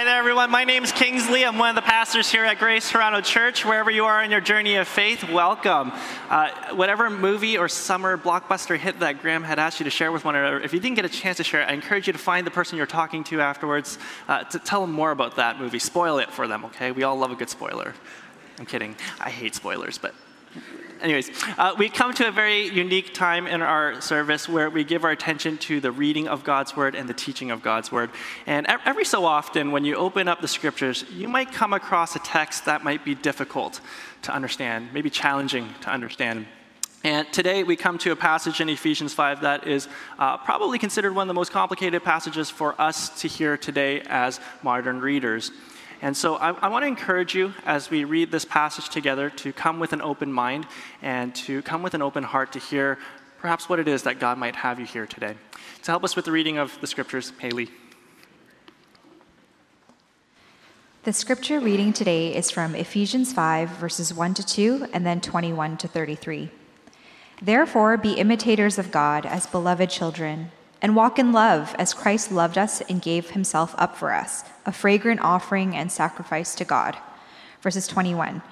Hi there, everyone. My name is Kingsley. I'm one of the pastors here at Grace Toronto Church. Wherever you are in your journey of faith, welcome. Uh, whatever movie or summer blockbuster hit that Graham had asked you to share with one another, if you didn't get a chance to share it, I encourage you to find the person you're talking to afterwards uh, to tell them more about that movie. Spoil it for them, okay? We all love a good spoiler. I'm kidding. I hate spoilers, but anyways, uh, we come to a very unique time in our service where we give our attention to the reading of God's word and the teaching of God's word. And every so often, when you open up the scriptures, you might come across a text that might be difficult to understand, maybe challenging to understand. And today we come to a passage in Ephesians 5 that is uh, probably considered one of the most complicated passages for us to hear today as modern readers. And so I, I want to encourage you as we read this passage together to come with an open mind and to come with an open heart to hear perhaps what it is that God might have you here today. To help us with the reading of the scriptures, Haley. The scripture reading today is from Ephesians 5, verses 1 to 2, and then 21 to 33. Therefore, be imitators of God as beloved children and walk in love as Christ loved us and gave himself up for us, a fragrant offering and sacrifice to God. Verses 21.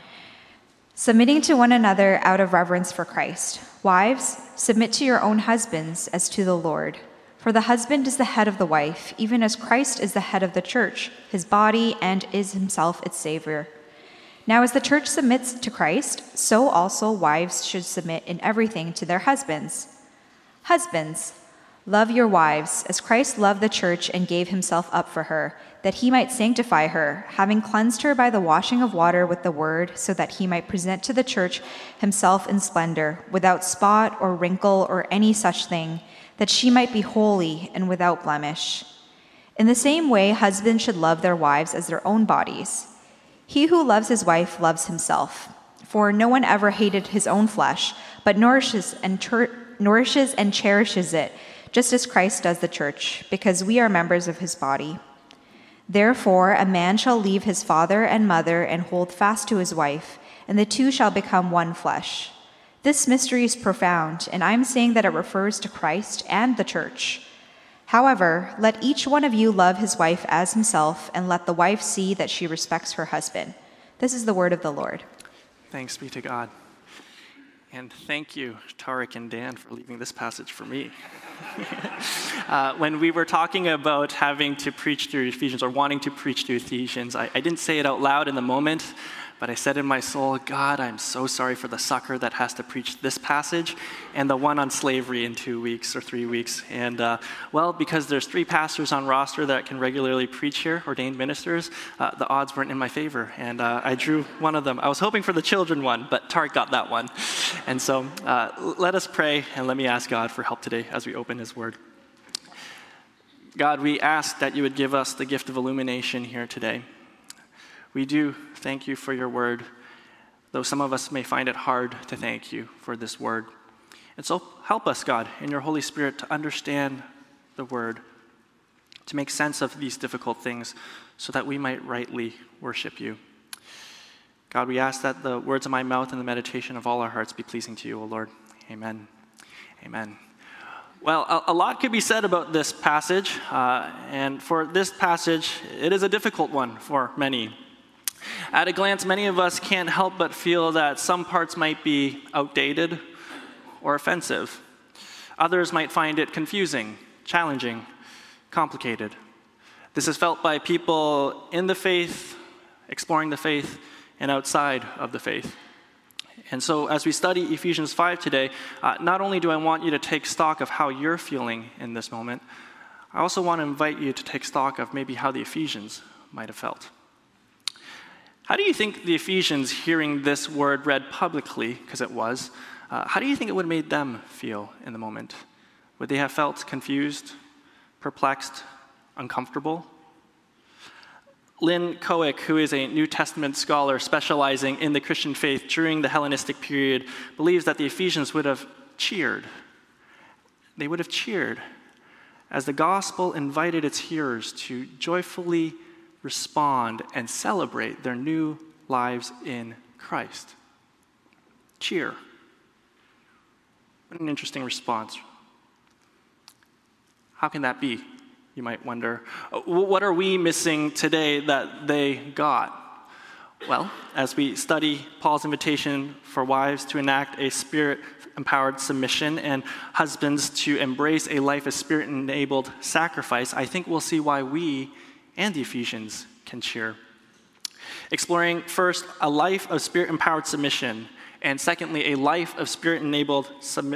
Submitting to one another out of reverence for Christ. Wives, submit to your own husbands as to the Lord. For the husband is the head of the wife, even as Christ is the head of the church, his body, and is himself its Savior. Now, as the church submits to Christ, so also wives should submit in everything to their husbands. Husbands, Love your wives, as Christ loved the church and gave himself up for her, that he might sanctify her, having cleansed her by the washing of water with the word, so that he might present to the church himself in splendor, without spot or wrinkle or any such thing, that she might be holy and without blemish. In the same way, husbands should love their wives as their own bodies. He who loves his wife loves himself. For no one ever hated his own flesh, but nourishes and, nourishes and cherishes it just as Christ does the church, because we are members of his body. Therefore, a man shall leave his father and mother and hold fast to his wife, and the two shall become one flesh. This mystery is profound, and I'm saying that it refers to Christ and the church. However, let each one of you love his wife as himself, and let the wife see that she respects her husband. This is the word of the Lord. Thanks be to God. And thank you, Tarek and Dan, for leaving this passage for me. uh, when we were talking about having to preach through Ephesians or wanting to preach through Ephesians, I, I didn't say it out loud in the moment, but I said in my soul, God, I'm so sorry for the sucker that has to preach this passage and the one on slavery in two weeks or three weeks. And uh, well, because there's three pastors on roster that can regularly preach here, ordained ministers, uh, the odds weren't in my favor. And uh, I drew one of them. I was hoping for the children one, but Tark got that one. And so uh, let us pray and let me ask God for help today as we open His Word. God, we ask that you would give us the gift of illumination here today. We do thank you for your word, though some of us may find it hard to thank you for this word. And so help us, God, in your Holy Spirit to understand the word, to make sense of these difficult things, so that we might rightly worship you. God, we ask that the words of my mouth and the meditation of all our hearts be pleasing to you, O Lord. Amen. Amen. Well, a, a, lot could be said about this passage, uh, and for this passage, it is a difficult one for many. At a glance, many of us can't help but feel that some parts might be outdated or offensive. Others might find it confusing, challenging, complicated. This is felt by people in the faith, exploring the faith, and outside of the faith. And so, as we study Ephesians 5 today, uh, not only do I want you to take stock of how you're feeling in this moment, I also want to invite you to take stock of maybe how the Ephesians might have felt. How do you think the Ephesians, hearing this word read publicly, because it was, uh, how do you think it would have made them feel in the moment? Would they have felt confused, perplexed, uncomfortable? Lynn Cohick, who is a New Testament scholar specializing in the Christian faith during the Hellenistic period, believes that the Ephesians would have cheered. They would have cheered as the gospel invited its hearers to joyfully respond, and celebrate their new lives in Christ. Cheer. What an interesting response. How can that be? you might wonder. What are we missing today that they got? Well, as we study Paul's invitation for wives to enact a spirit empowered submission and husbands to embrace a life of spirit enabled sacrifice, I think we'll see why we and the Ephesians can cheer. Exploring first a life of spirit empowered submission, and secondly, a life of spirit enabled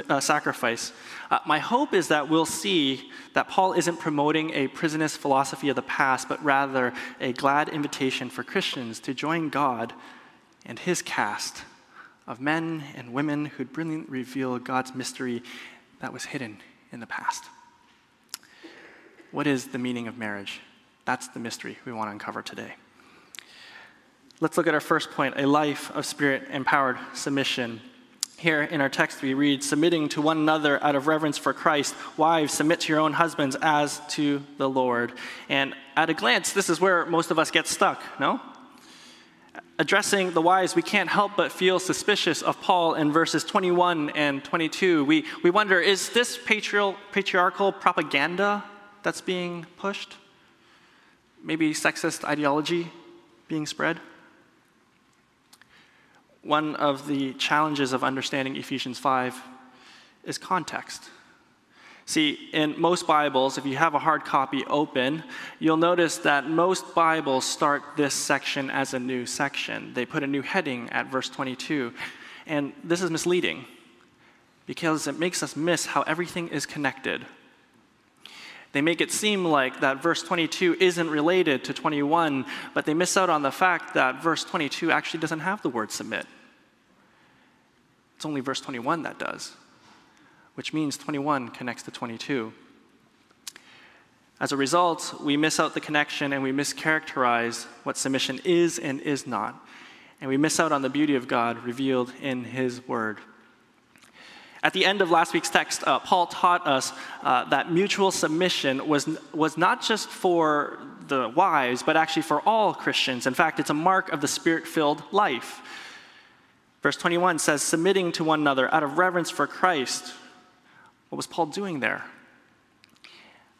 uh, sacrifice. Uh, my hope is that we'll see that Paul isn't promoting a prisonist philosophy of the past, but rather a glad invitation for Christians to join God and his cast of men and women who'd brilliantly reveal God's mystery that was hidden in the past. What is the meaning of marriage? That's the mystery we want to uncover today. Let's look at our first point a life of spirit empowered submission. Here in our text, we read, submitting to one another out of reverence for Christ. Wives, submit to your own husbands as to the Lord. And at a glance, this is where most of us get stuck, no? Addressing the wives, we can't help but feel suspicious of Paul in verses 21 and 22. We, we wonder is this patriarchal, patriarchal propaganda that's being pushed? Maybe sexist ideology being spread? one of the challenges of understanding Ephesians 5 is context. See, in most Bibles, if you have a hard copy open, you'll notice that most Bibles start this section as a new section. They put a new heading at verse 22. And this is misleading because it makes us miss how everything is connected. They make it seem like that verse 22 isn't related to 21, but they miss out on the fact that verse 22 actually doesn't have the word submit. It's only verse 21 that does, which means 21 connects to 22. As a result, we miss out the connection and we mischaracterize what submission is and is not. And we miss out on the beauty of God revealed in His Word. At the end of last week's text, uh, Paul taught us uh, that mutual submission was, was not just for the wives, but actually for all Christians. In fact, it's a mark of the spirit filled life. Verse 21 says, submitting to one another out of reverence for Christ. What was Paul doing there?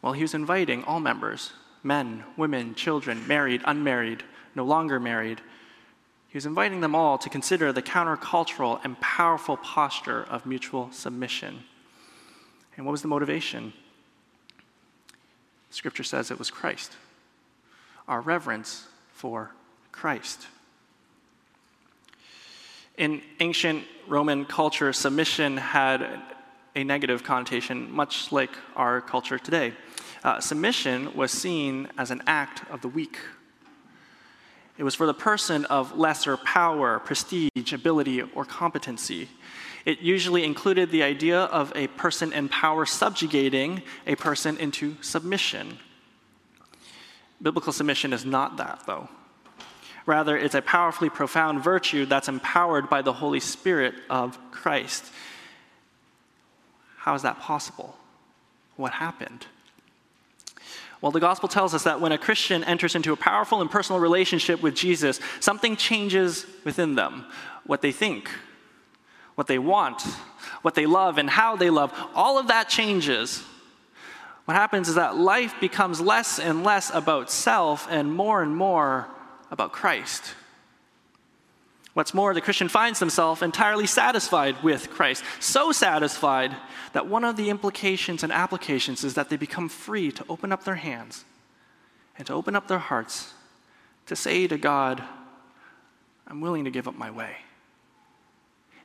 Well, he was inviting all members men, women, children, married, unmarried, no longer married he was inviting them all to consider the countercultural and powerful posture of mutual submission. And what was the motivation? Scripture says it was Christ, our reverence for Christ. In ancient Roman culture, submission had a negative connotation, much like our culture today. Uh, submission was seen as an act of the weak it was for the person of lesser power, prestige, ability, or competency. It usually included the idea of a person in power subjugating a person into submission. Biblical submission is not that, though. Rather, it's a powerfully profound virtue that's empowered by the Holy Spirit of Christ. How is that possible? What happened? Well, the gospel tells us that when a Christian enters into a powerful and personal relationship with Jesus, something changes within them. What they think, what they want, what they love, and how they love, all of that changes. What happens is that life becomes less and less about self and more and more about Christ. What's more, the Christian finds himself entirely satisfied with Christ, so satisfied that one of the implications and applications is that they become free to open up their hands and to open up their hearts to say to God, I'm willing to give up my way.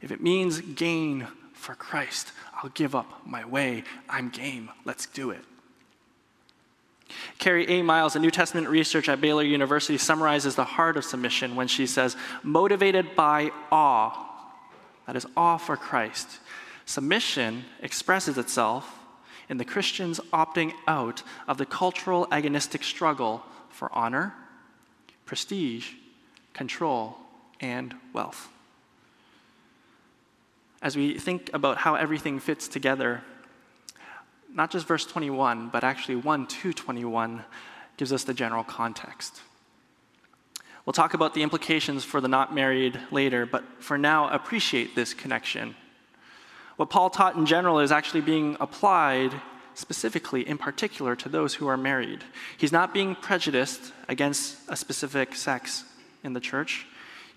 If it means gain for Christ, I'll give up my way. I'm game. Let's do it. Carrie A. Miles, a New Testament researcher at Baylor University, summarizes the heart of submission when she says, motivated by awe, that is, awe for Christ. Submission expresses itself in the Christians opting out of the cultural agonistic struggle for honor, prestige, control, and wealth. As we think about how everything fits together not just verse 21, but actually 1 to 21 gives us the general context. We'll talk about the implications for the not married later, but for now, appreciate this connection. What Paul taught in general is actually being applied specifically, in particular, to those who are married. He's not being prejudiced against a specific sex in the church.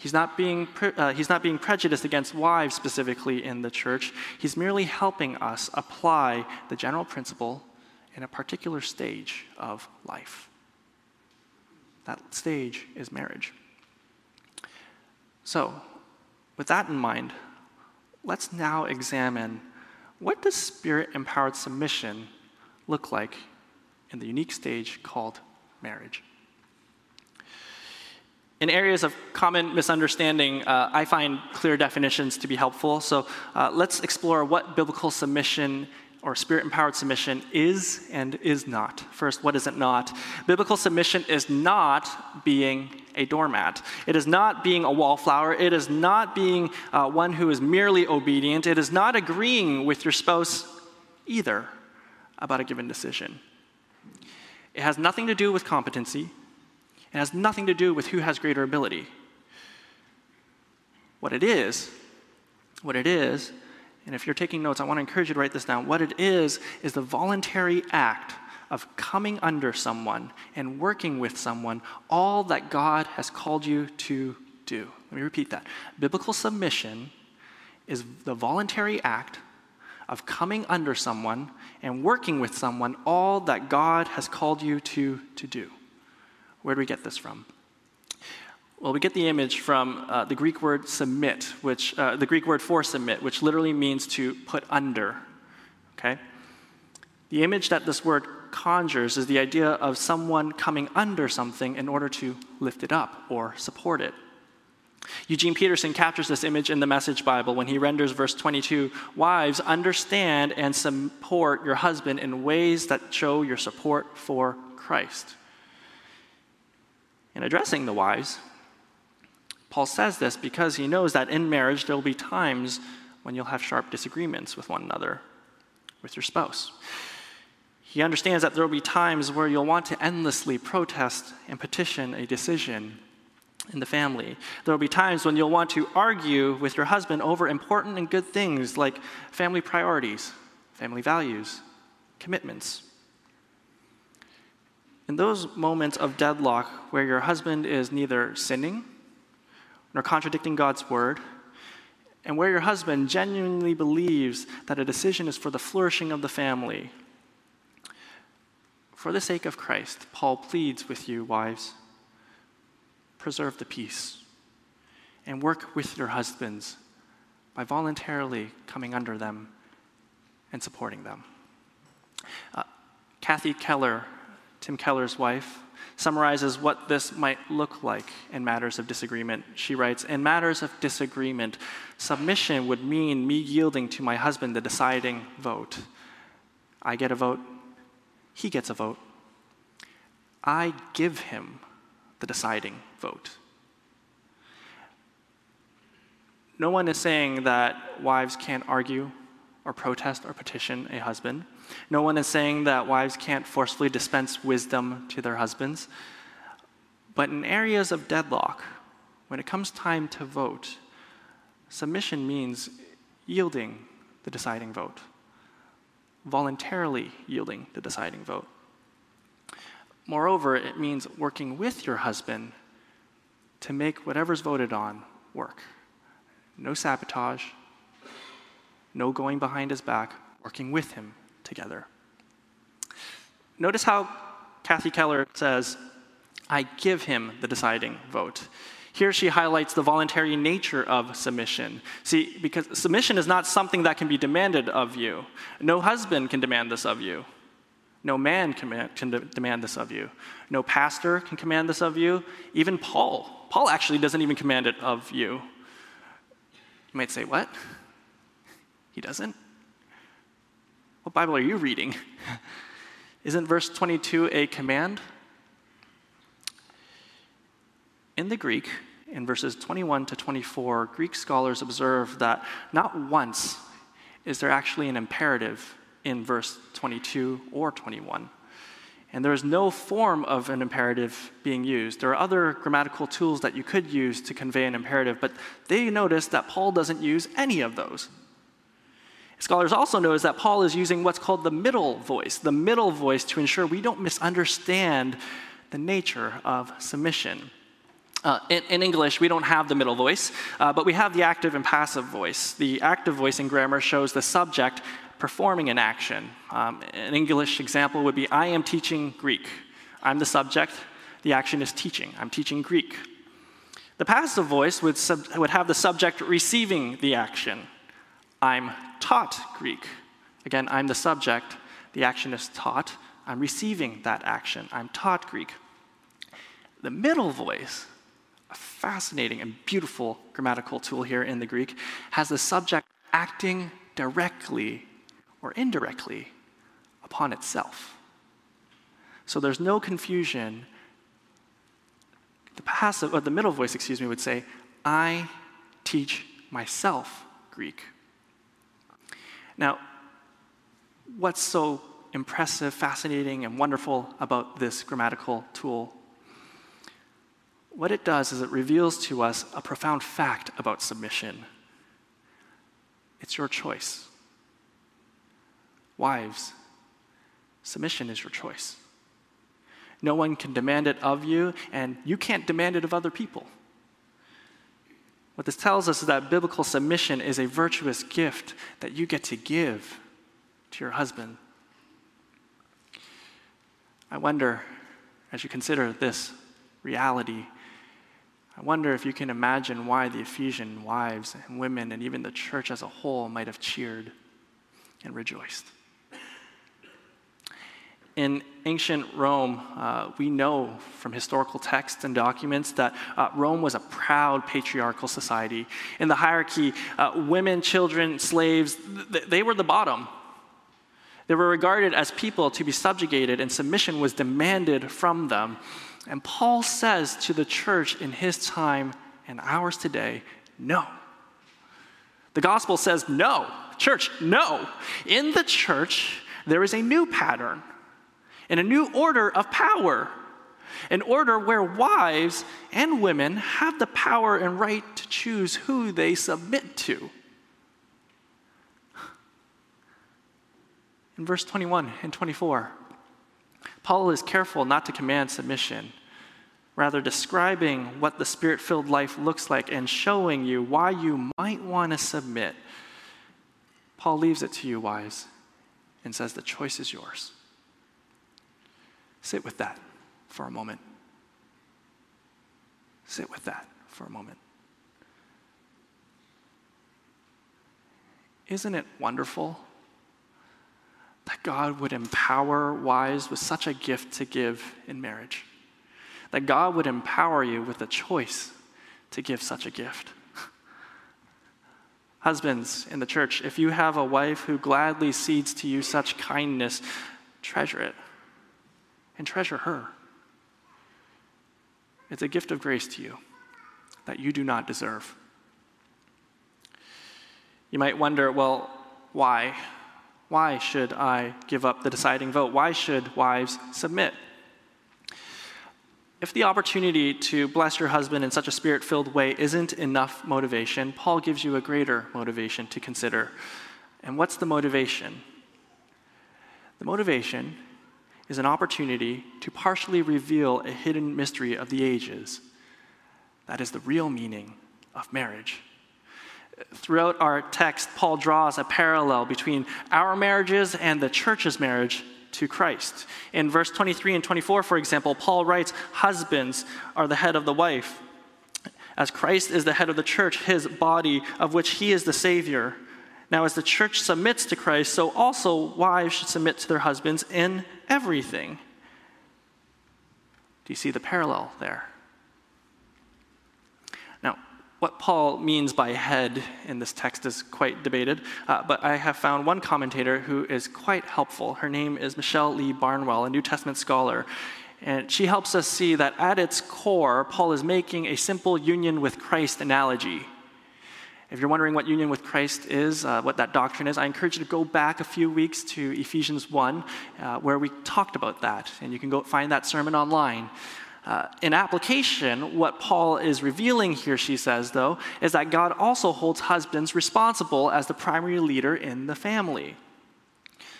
He's not, being, uh, he's not being prejudiced against wives specifically in the church. He's merely helping us apply the general principle in a particular stage of life. That stage is marriage. So, with that in mind, let's now examine what does spirit empowered submission look like in the unique stage called marriage? In areas of common misunderstanding, uh, I find clear definitions to be helpful. So uh, let's explore what biblical submission or spirit empowered submission is and is not. First, what is it not? Biblical submission is not being a doormat. It is not being a wallflower. It is not being uh, one who is merely obedient. It is not agreeing with your spouse either about a given decision. It has nothing to do with competency. It has nothing to do with who has greater ability. What it is, what it is, and if you're taking notes, I want to encourage you to write this down. What it is, is the voluntary act of coming under someone and working with someone, all that God has called you to do. Let me repeat that. Biblical submission is the voluntary act of coming under someone and working with someone, all that God has called you to, to do. Where do we get this from? Well, we get the image from uh, the Greek word submit, which uh, the Greek word for submit, which literally means to put under. Okay? The image that this word conjures is the idea of someone coming under something in order to lift it up or support it. Eugene Peterson captures this image in the Message Bible when he renders verse 22 Wives, understand and support your husband in ways that show your support for Christ. In addressing the wives, Paul says this because he knows that in marriage there will be times when you'll have sharp disagreements with one another, with your spouse. He understands that there will be times where you'll want to endlessly protest and petition a decision in the family. There will be times when you'll want to argue with your husband over important and good things like family priorities, family values, commitments. In those moments of deadlock where your husband is neither sinning nor contradicting God's word, and where your husband genuinely believes that a decision is for the flourishing of the family, for the sake of Christ, Paul pleads with you, wives, preserve the peace and work with your husbands by voluntarily coming under them and supporting them. Uh, Kathy Keller Tim Keller's wife, summarizes what this might look like in matters of disagreement. She writes In matters of disagreement, submission would mean me yielding to my husband the deciding vote. I get a vote, he gets a vote. I give him the deciding vote. No one is saying that wives can't argue or protest or petition a husband. No one is saying that wives can't forcefully dispense wisdom to their husbands. But in areas of deadlock, when it comes time to vote, submission means yielding the deciding vote, voluntarily yielding the deciding vote. Moreover, it means working with your husband to make whatever's voted on work. No sabotage, no going behind his back, working with him together. Notice how Kathy Keller says, I give him the deciding vote. Here she highlights the voluntary nature of submission. See, because submission is not something that can be demanded of you. No husband can demand this of you. No man can, can de- demand this of you. No pastor can command this of you. Even Paul. Paul actually doesn't even command it of you. You might say, What? He doesn't? What Bible are you reading? Isn't verse 22 a command? In the Greek, in verses 21 to 24, Greek scholars observe that not once is there actually an imperative in verse 22 or 21. And there is no form of an imperative being used. There are other grammatical tools that you could use to convey an imperative, but they notice that Paul doesn't use any of those. Scholars also notice that Paul is using what's called the middle voice, the middle voice to ensure we don't misunderstand the nature of submission. Uh, in, in, English, we don't have the middle voice, uh, but we have the active and passive voice. The active voice in grammar shows the subject performing an action. Um, an English example would be I am teaching Greek. I'm the subject, the action is teaching. I'm teaching Greek. The passive voice would, sub, would have the subject receiving the action. I'm taught Greek. Again, I'm the subject, the action is taught. I'm receiving that action. I'm taught Greek. The middle voice a fascinating and beautiful grammatical tool here in the Greek, has the subject acting directly or indirectly upon itself. So there's no confusion. The passive, or the middle voice, excuse me, would say, I teach myself Greek. Now, what's so impressive, fascinating, and wonderful about this grammatical tool what it does is it reveals to us a profound fact about submission. It's your choice. Wives, submission is your choice. No one can demand it of you, and you can't demand it of other people. What this tells us is that biblical submission is a virtuous gift that you get to give to your husband. I wonder, as you consider this reality, I wonder if you can imagine why the Ephesian wives and women and even the church as a whole might have cheered and rejoiced. In ancient Rome, uh, we know from historical texts and documents that uh, Rome was a proud patriarchal society. In the hierarchy, uh, women, children, slaves, th- they were the bottom. They were regarded as people to be subjugated, and submission was demanded from them. And Paul says to the church in his time and ours today, no. The gospel says no. Church, no. In the church, there is a new pattern and a new order of power. An order where wives and women have the power and right to choose who they submit to. In verse 21 and 24, Paul is careful not to command submission, rather, describing what the spirit filled life looks like and showing you why you might want to submit. Paul leaves it to you, wives, and says, The choice is yours. Sit with that for a moment. Sit with that for a moment. Isn't it wonderful that God would empower wives with such a gift to give in marriage. That God would empower you with a choice to give such a gift. Husbands in the church, if you have a wife who gladly cedes to you such kindness, treasure it and treasure her. It's a gift of grace to you that you do not deserve. You might wonder, well, why? Why should I give up the deciding vote? Why should wives submit? If the opportunity to bless your husband in such a spirit filled way isn't enough motivation, Paul gives you a greater motivation to consider. And what's the motivation? The motivation is an opportunity to partially reveal a hidden mystery of the ages. That is the real meaning of marriage. Throughout our text, Paul draws a parallel between our marriages and the church's marriage to Christ. In verse 23 and 24, for example, Paul writes, Husbands are the head of the wife, as Christ is the head of the church, his body, of which he is the Savior. Now, as the church submits to Christ, so also wives should submit to their husbands in everything. Do you see the parallel there? Now, what Paul means by head in this text is quite debated, uh, but I have found one commentator who is quite helpful. Her name is Michelle Lee-Barnewall, a New Testament scholar. And she helps us see that at its core, Paul is making a simple union with Christ analogy. If you're wondering what union with Christ is, uh, what that doctrine is, I encourage you to go back a few weeks to Ephesians 1, uh, where we talked about that. And you can go find that sermon online. Uh, in application, what Paul is revealing here, she says, though, is that God also holds husbands responsible as the primary leader in the family.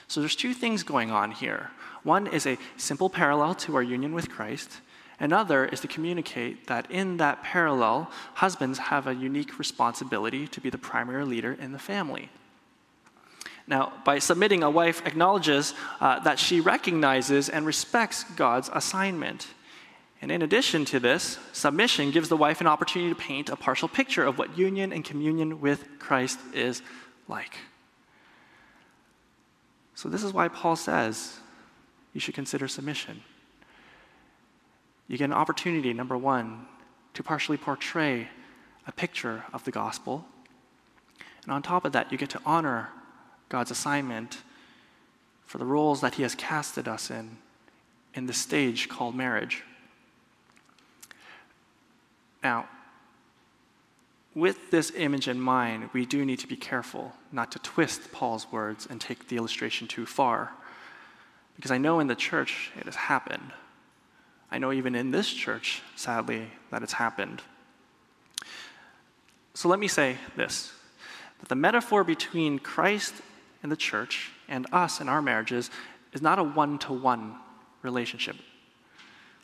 So there's two things going on here. One is a simple parallel to our union with Christ. Another is to communicate that in that parallel, husbands have a unique responsibility to be the primary leader in the family. Now, by submitting, a wife acknowledges uh, that she recognizes and respects God's assignment. And in addition to this, submission gives the wife an opportunity to paint a partial picture of what union and communion with Christ is like. So, this is why Paul says you should consider submission. You get an opportunity, number one, to partially portray a picture of the gospel. And on top of that, you get to honor God's assignment for the roles that He has casted us in, in the stage called marriage. Now, with this image in mind, we do need to be careful not to twist Paul's words and take the illustration too far. Because I know in the church it has happened. I know even in this church, sadly, that it's happened. So let me say this that the metaphor between Christ and the church and us in our marriages is not a one to one relationship.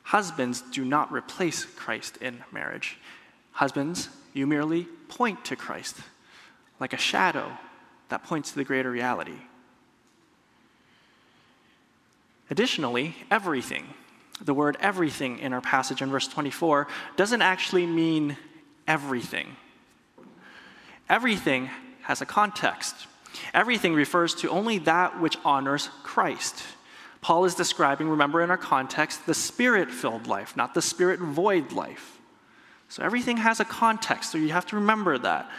Husbands do not replace Christ in marriage. Husbands, you merely point to Christ, like a shadow that points to the greater reality. Additionally, everything, the word everything in our passage in verse 24, doesn't actually mean everything. Everything has a context. Everything refers to only that which honors Christ. Paul is describing, remember in our context, the spirit filled life, not the spirit void life. So everything has a context, so you have to remember that.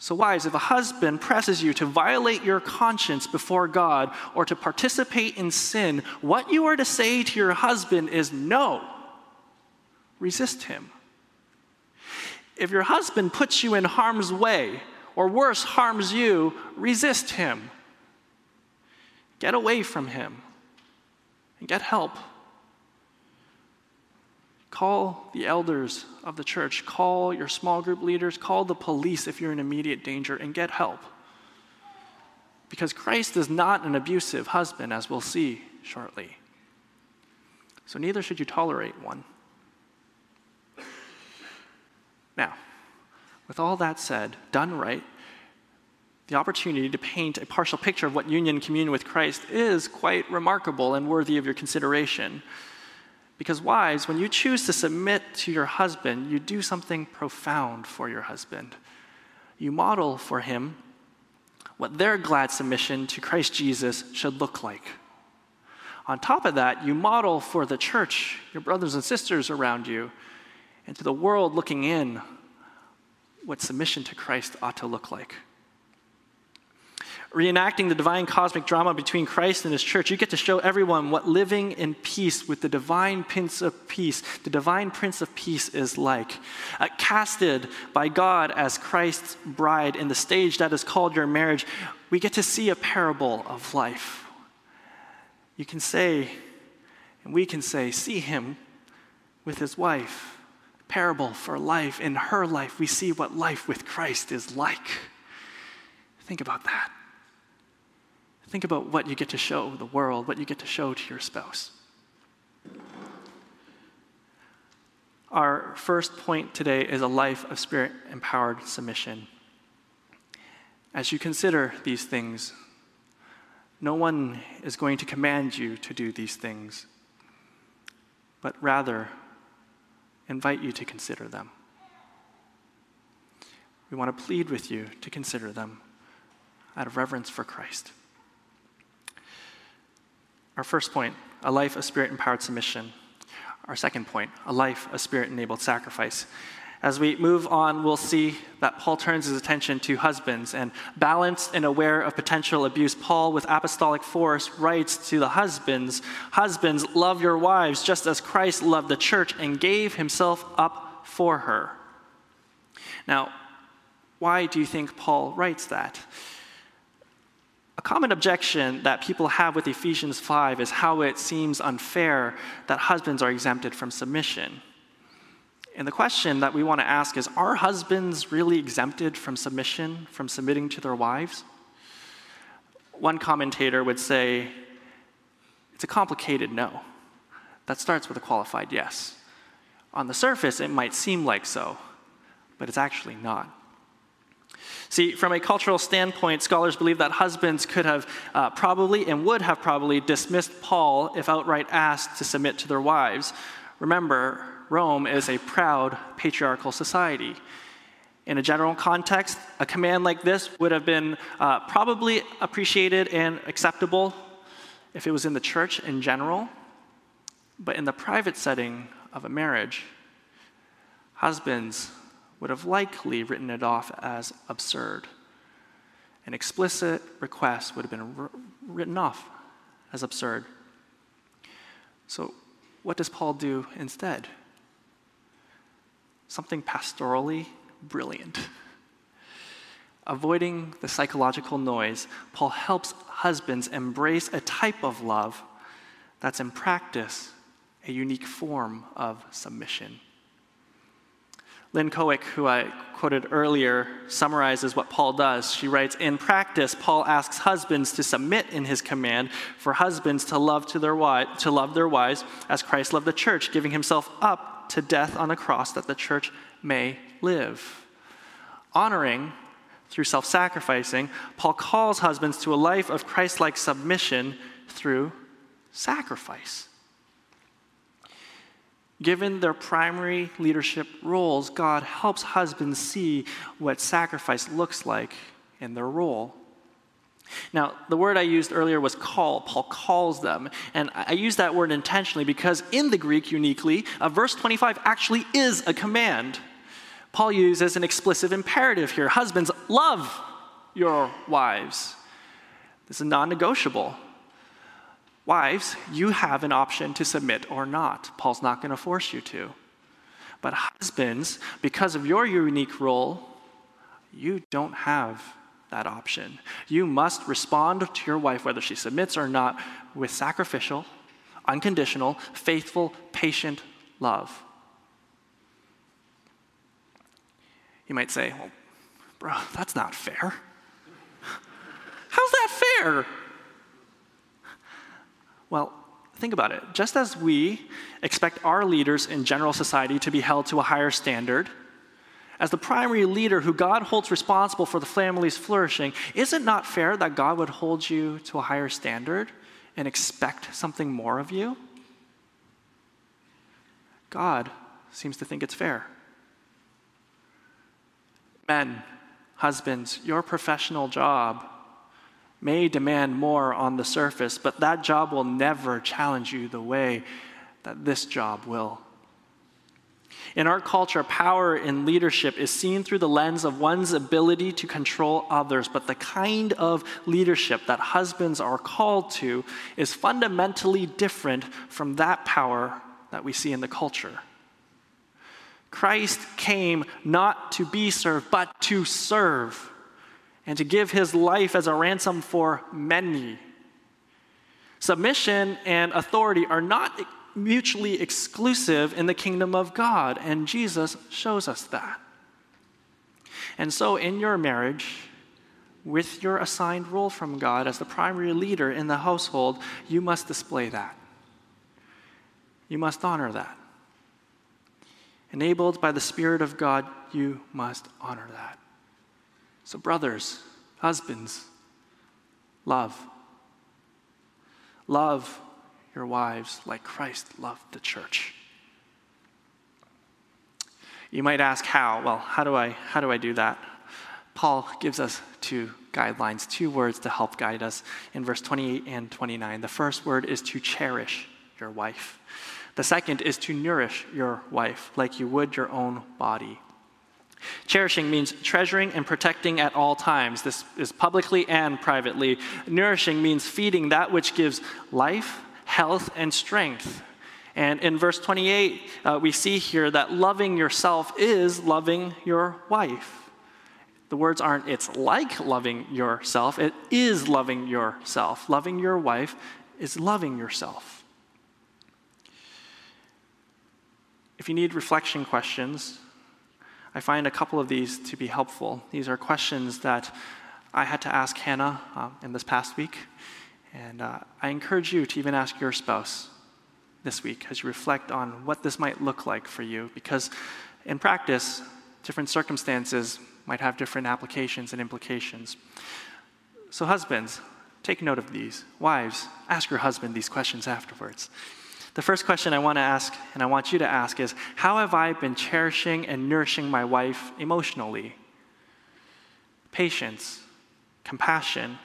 So, wives, if a husband presses you to violate your conscience before God or to participate in sin, what you are to say to your husband is no. Resist him. If your husband puts you in harm's way, or worse, harms you, resist him. Get away from him and get help. Call the elders of the church, call your small group leaders, call the police if you're in immediate danger, and get help. Because Christ is not an abusive husband, as we'll see shortly. So neither should you tolerate one. Now, with all that said, done right, the opportunity to paint a partial picture of what union communion with Christ is quite remarkable and worthy of your consideration. Because, wives, when you choose to submit to your husband, you do something profound for your husband. You model for him what their glad submission to Christ Jesus should look like. On top of that, you model for the church, your brothers and sisters around you, and to the world looking in what submission to Christ ought to look like reenacting the divine cosmic drama between Christ and his church, you get to show everyone what living in peace with the divine Prince of Peace, the divine Prince of Peace is like. Uh, casted by God as Christ's bride in the stage that is called your marriage, we get to see a parable of life. You can say, and we can say, see him with his wife. Parable for life. In her life, we see what life with Christ is like. Think about that. Think about what you get to show the world, what you get to show to your spouse. Our first point today is a life of spirit empowered submission. As you consider these things, no one is going to command you to do these things, but rather invite you to consider them. We want to plead with you to consider them out of reverence for Christ. Our first point, a life of spirit empowered submission. Our second point, a life of spirit enabled sacrifice. As we move on, we'll see that Paul turns his attention to husbands and balanced and aware of potential abuse. Paul, with apostolic force, writes to the husbands Husbands, love your wives just as Christ loved the church and gave himself up for her. Now, why do you think Paul writes that? A common objection that people have with Ephesians 5 is how it seems unfair that husbands are exempted from submission. And the question that we want to ask is Are husbands really exempted from submission, from submitting to their wives? One commentator would say it's a complicated no. That starts with a qualified yes. On the surface, it might seem like so, but it's actually not. See, from a cultural standpoint, scholars believe that husbands could have uh, probably and would have probably dismissed Paul if outright asked to submit to their wives. Remember, Rome is a proud patriarchal society. In a general context, a command like this would have been uh, probably appreciated and acceptable if it was in the church in general. But in the private setting of a marriage, husbands would have likely written it off as absurd. An explicit request would have been written off as absurd. So, what does Paul do instead? Something pastorally brilliant. Avoiding the psychological noise, Paul helps husbands embrace a type of love that's in practice a unique form of submission. Lynn Cohick, who I quoted earlier, summarizes what Paul does. She writes In practice, Paul asks husbands to submit in his command for husbands to love, to their, wives, to love their wives as Christ loved the church, giving himself up to death on a cross that the church may live. Honoring through self sacrificing, Paul calls husbands to a life of Christ like submission through sacrifice. Given their primary leadership roles, God helps husbands see what sacrifice looks like in their role. Now, the word I used earlier was call. Paul calls them. And I use that word intentionally because in the Greek, uniquely, uh, verse 25 actually is a command. Paul uses an explicit imperative here Husbands, love your wives. This is non negotiable. Wives, you have an option to submit or not. Paul's not going to force you to. But husbands, because of your unique role, you don't have that option. You must respond to your wife, whether she submits or not, with sacrificial, unconditional, faithful, patient love. You might say, well, bro, that's not fair. How's that fair? Well, think about it. Just as we expect our leaders in general society to be held to a higher standard, as the primary leader who God holds responsible for the family's flourishing, is it not fair that God would hold you to a higher standard and expect something more of you? God seems to think it's fair. Men, husbands, your professional job may demand more on the surface, but that job will never challenge you the way that this job will. In our culture, power in leadership is seen through the lens of one's ability to control others, but the kind of leadership that husbands are called to is fundamentally different from that power that we see in the culture. Christ came not to be served, but to serve and to give his life as a ransom for many. Submission and authority are not mutually exclusive in the kingdom of God, and Jesus shows us that. And so, in your marriage, with your assigned role from God as the primary leader in the household, you must display that. You must honor that. Enabled by the Spirit of God, you must honor that. So, brothers, husbands, love. Love your wives like Christ loved the church. You might ask how? Well, how do I how do I do that? Paul gives us two guidelines, two words to help guide us in verse 28 and 29. The first word is to cherish your wife. The second is to nourish your wife like you would your own body. Cherishing means treasuring and protecting at all times. This is publicly and privately. Nourishing means feeding that which gives life, health, and strength. And in verse 28, uh, we see here that loving yourself is loving your wife. The words aren't, it's like loving yourself, it is loving yourself. Loving your wife is loving yourself. If you need reflection questions, I find a couple of these to be helpful. These are questions that I had to ask Hannah uh, in this past week, and uh, I encourage you to even ask your spouse this week as you reflect on what this might look like for you, because in practice, different circumstances might have different applications and implications. So, husbands, take note of these. Wives, ask your husband these questions afterwards. The first question I want to ask, and I want you to ask, is How have I been cherishing and nourishing my wife emotionally? Patience, compassion,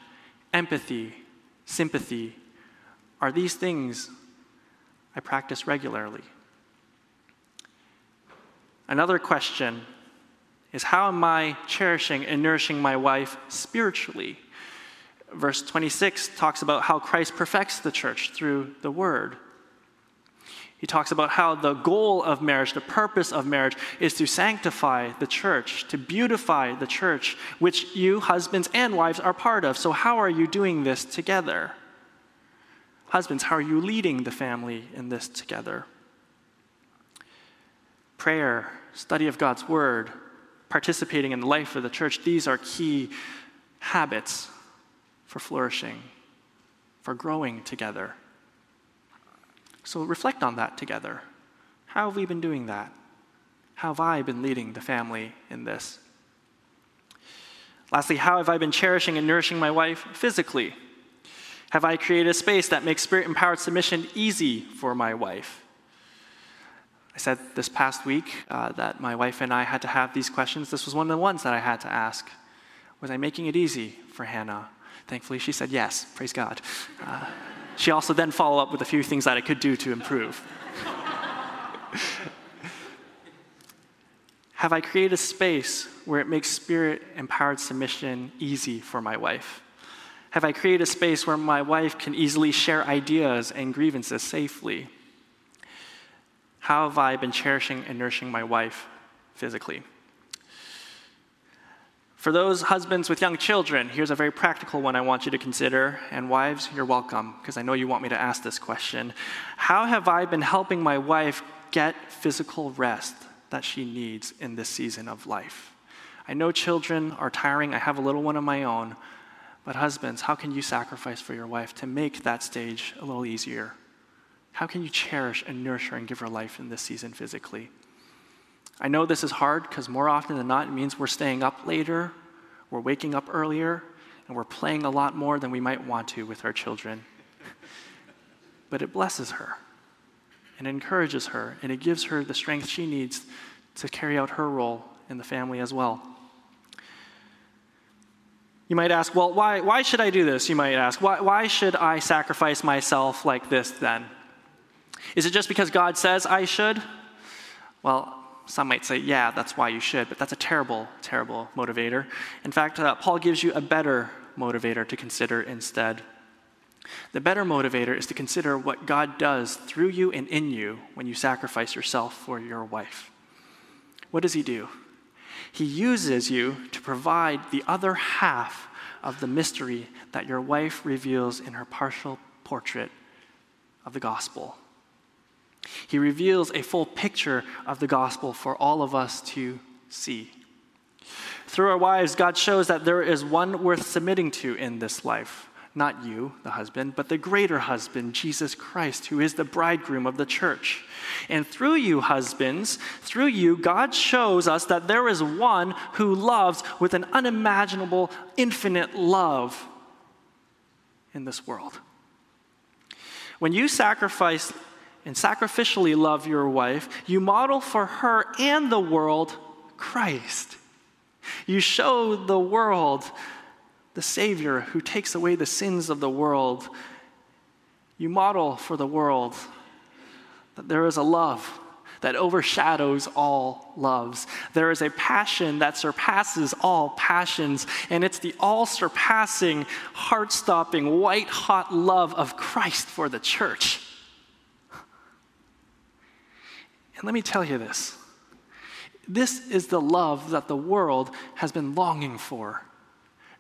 empathy, sympathy are these things I practice regularly? Another question is how am I cherishing and nourishing my wife spiritually? Verse 26 talks about how Christ perfects the church through the word. He talks about how the goal of marriage, the purpose of marriage, is to sanctify the church, to beautify the church, which you, husbands and wives, are part of. So, how are you doing this together? Husbands, how are you leading the family in this together? Prayer, study of God's word, participating in the life of the church, these are key habits for flourishing, for growing together. So reflect on that together. How have we been doing that? How have I been leading the family in this? Lastly, how have I been cherishing and nourishing my wife physically? Have I created a space that makes spirit empowered submission easy for my wife? I said this past week uh, that my wife and I had to have these questions. This was one of the ones that I had to ask. Was I making it easy for Hannah? Thankfully, she said yes. Praise God. Uh, she also then followed up with a few things that I could do to improve. Have I created a space where it makes spirit empowered submission easy for my wife? Have I created a space where my wife can easily share ideas and grievances safely? How have I been cherishing and nourishing my wife physically? For those husbands with young children, here's a very practical one I want you to consider. And wives, you're welcome, because I know you want me to ask this question. How have I been helping my wife get physical rest that she needs in this season of life? I know children are tiring. I have a little one of my own. But, husbands, how can you sacrifice for your wife to make that stage a little easier? How can you cherish and nurture and give her life in this season physically? I know this is hard because more often than not, it means we're staying up later, we're waking up earlier, and we're playing a lot more than we might want to with our children. but it blesses her and encourages her, and it gives her the strength she needs to carry out her role in the family as well. You might ask, well, why, why should I do this? You might ask, why, why should I sacrifice myself like this then? Is it just because God says I should? Well, some might say, yeah, that's why you should, but that's a terrible, terrible motivator. In fact, uh, Paul gives you a better motivator to consider instead. The better motivator is to consider what God does through you and in you when you sacrifice yourself for your wife. What does He do? He uses you to provide the other half of the mystery that your wife reveals in her partial portrait of the gospel. He reveals a full picture of the gospel for all of us to see. Through our wives, God shows that there is one worth submitting to in this life. Not you, the husband, but the greater husband, Jesus Christ, who is the bridegroom of the church. And through you, husbands, through you, God shows us that there is one who loves with an unimaginable, infinite love in this world. When you sacrifice and sacrificially love your wife, you model for her and the world Christ. You show the world the Savior who takes away the sins of the world. You model for the world that there is a love that overshadows all loves. There is a passion that surpasses all passions, and it's the all surpassing, heart stopping, white hot love of Christ for the church. And let me tell you this This is the love that the world has been longing for,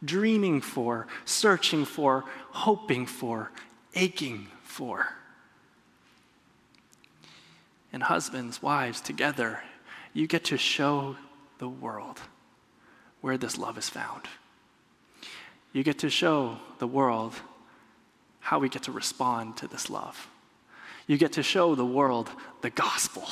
dreaming for, searching for, hoping for, aching for. And husbands, wives, together, you get to show the world where this love is found. You get to show the world how we get to respond to this love. You get to show the world the gospel.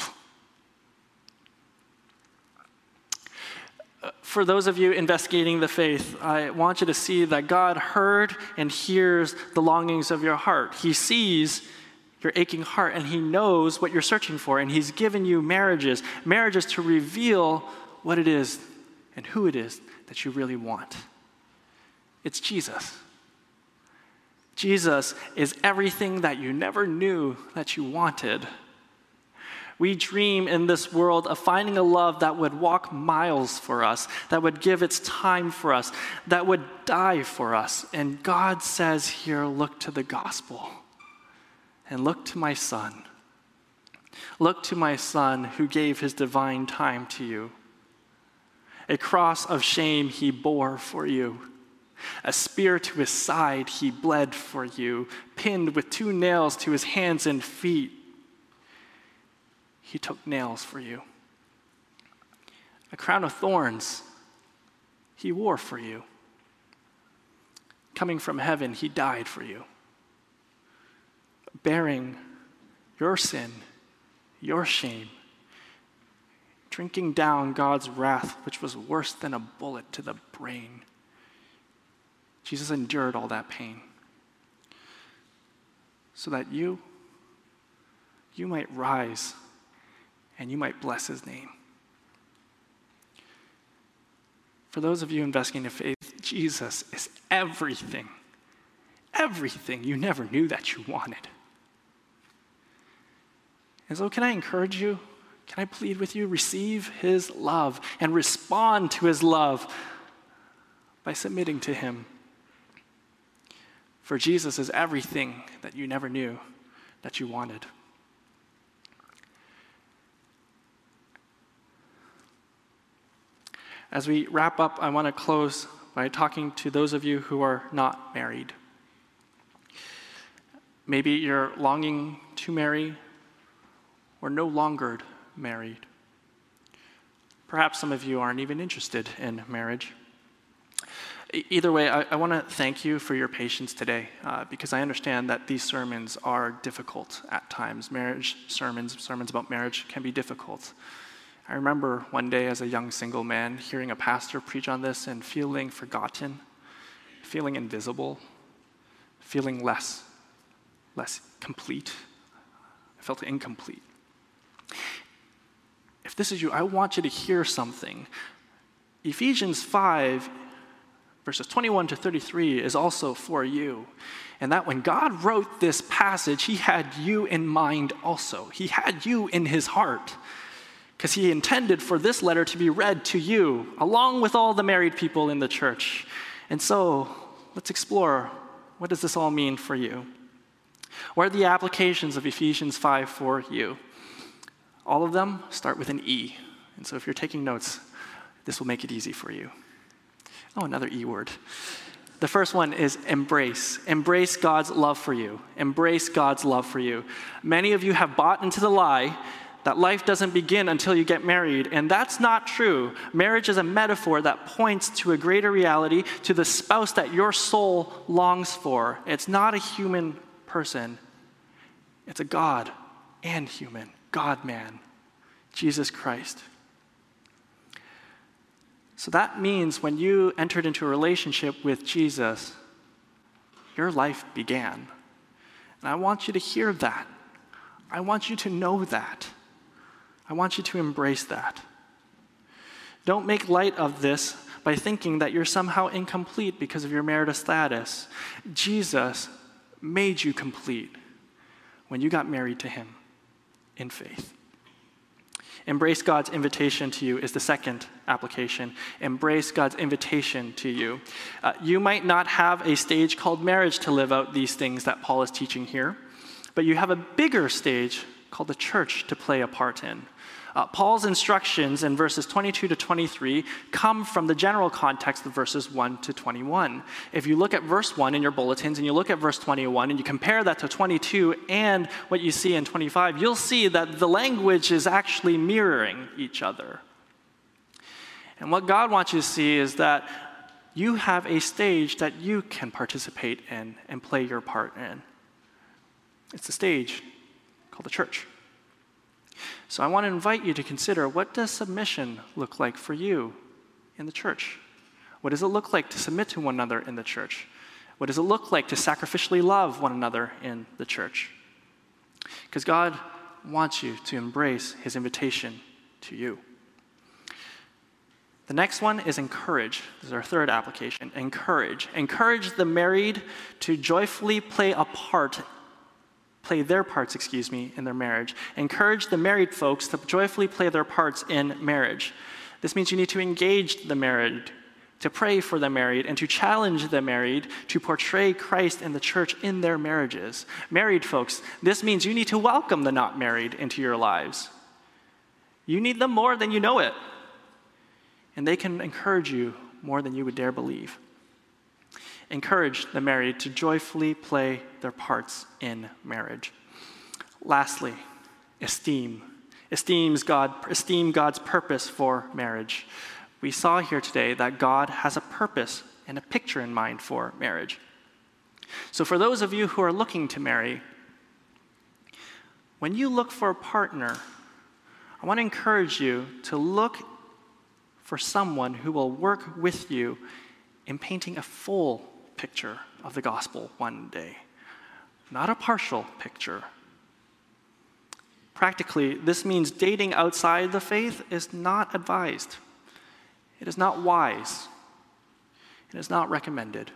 For those of you investigating the faith, I want you to see that God heard and hears the longings of your heart. He sees your aching heart and He knows what you're searching for, and He's given you marriages marriages to reveal what it is and who it is that you really want. It's Jesus. Jesus is everything that you never knew that you wanted. We dream in this world of finding a love that would walk miles for us, that would give its time for us, that would die for us. And God says here, look to the gospel and look to my son. Look to my son who gave his divine time to you. A cross of shame he bore for you. A spear to his side he bled for you, pinned with two nails to his hands and feet he took nails for you. A crown of thorns he wore for you. Coming from heaven, he died for you. Bearing your sin, your shame, drinking down God's wrath, which was worse than a bullet to the brain. Jesus endured all that pain so that you you might rise and you might bless his name. For those of you investing in faith, Jesus is everything, everything you never knew that you wanted. And so, can I encourage you? Can I plead with you? Receive his love and respond to his love by submitting to him. For Jesus is everything that you never knew that you wanted. As we wrap up, I want to close by talking to those of you who are not married. Maybe you're longing to marry or no longer married. Perhaps some of you aren't even interested in marriage. Either way, I, I want to thank you for your patience today uh, because I understand that these sermons are difficult at times. Marriage sermons, sermons about marriage, can be difficult. I remember one day as a young single man hearing a pastor preach on this and feeling forgotten, feeling invisible, feeling less, less complete. I felt incomplete. If this is you, I want you to hear something. Ephesians 5, verses 21 to 33, is also for you. And that when God wrote this passage, He had you in mind also. He had you in His heart because he intended for this letter to be read to you, along with all the married people in the church. And so, let's explore what does this all mean for you? What are the applications of Ephesians 5 for you? All of them start with an E. And so, if you're taking notes, this will make it easy for you. Oh, another E word. The first one is embrace. Embrace God's love for you. Embrace God's love for you. Many of you have bought into the lie that life doesn't begin until you get married. And that's not true. Marriage is a metaphor that points to a greater reality, to the spouse that your soul longs for. It's not a human person, it's a God and human, God man, Jesus Christ. So that means when you entered into a relationship with Jesus, your life began. And I want you to hear that. I want you to know that. I want you to embrace that. Don't make light of this by thinking that you're somehow incomplete because of your marital status. Jesus made you complete when you got married to him in faith. Embrace God's invitation to you is the second application. Embrace God's invitation to you. Uh, you might not have a stage called marriage to live out these things that Paul is teaching here, but you have a bigger stage called the church to play a part in Uh, Paul's instructions in verses 22 to 23 come from the general context of verses 1 to 21. If you look at verse 1 in your bulletins and you look at verse 21 and you compare that to 22 and what you see in 25, you'll see that the language is actually mirroring each other. And what God wants you to see is that you have a stage that you can participate in and play your part in. It's a stage called the church. So I want to invite you to consider what does submission look like for you in the church? What does it look like to submit to one another in the church? What does it look like to sacrificially love one another in the church? Because God wants you to embrace his invitation to you. The next one is encourage. This is our third application. Encourage. Encourage the married to joyfully play a part play their parts, excuse me, in their marriage. Encourage the married folks to joyfully play their parts in marriage. This means you need to engage the married, to pray for the married, and to challenge the married to portray Christ and the church in their marriages. Married folks, this means you need to welcome the not married into your lives. You need them more than you know it. And they can encourage you more than you would dare believe encourage the married to joyfully play their parts in marriage. Lastly, esteem. Esteems God, esteem God's purpose for marriage. We saw here today that God has a purpose and a picture in mind for marriage. So, for those of you who are looking to marry, when you look for a partner, I want to encourage you to look for someone who will work with you in painting a full picture of the gospel one day, not a partial picture. Practically, this means dating outside the faith is not advised. It is not wise. It is not recommended.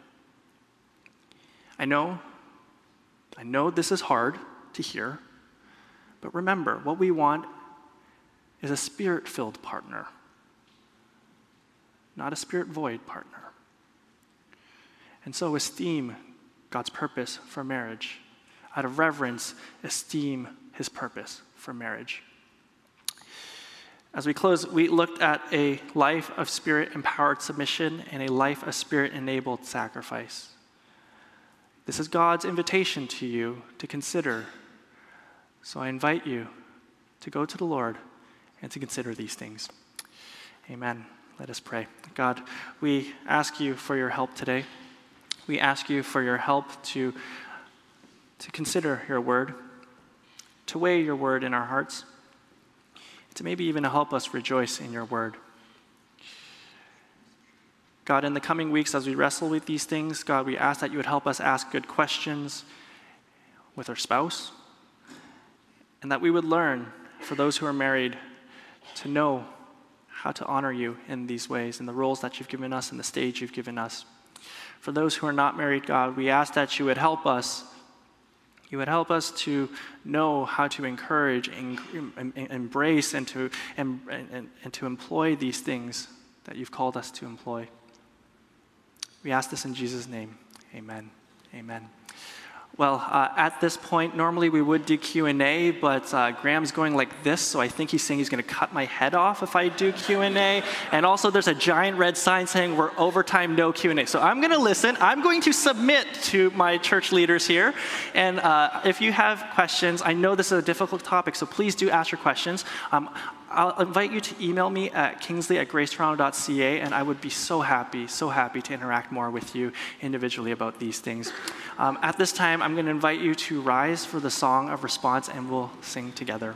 I know, I know this is hard to hear, but remember, what we want is a spirit filled partner, not a spirit void partner. And so esteem God's purpose for marriage. Out of reverence, esteem his purpose for marriage. As we close, we looked at a life of spirit empowered submission and a life of spirit enabled sacrifice. This is God's invitation to you to consider. So I invite you to go to the Lord and to consider these things. Amen. Let us pray. God, we ask you for your help today we ask you for your help to, to consider your word, to weigh your word in our hearts, to maybe even help us rejoice in your word. God, in the coming weeks, as we wrestle with these things, God, we ask that you would help us ask good questions with our spouse, and that we would learn, for those who are married, to know how to honor you in these ways, in the roles that you've given us, and the stage you've given us. For those who are not married, God, we ask that you would help us. You would help us to know how to encourage, and, embrace, and to, and, and, and to employ these things that you've called us to employ. We ask this in Jesus' name. Amen. Amen. Well, uh, at this point, normally we would do Q&A, but uh, Graham's going like this, so I think he's saying he's going to cut my head off if I do Q&A. And also there's a giant red sign saying we're overtime, no Q&A. So I'm going to listen. I'm going to submit to my church leaders here. And uh, if you have questions, I know this is a difficult topic, so please do ask your questions. Um, I'll invite you to email me at kingsley at gracetoronto.ca, and I would be so happy, so happy to interact more with you individually about these things. Um, at this time, I'm going to invite you to rise for the song of response, and we'll sing together.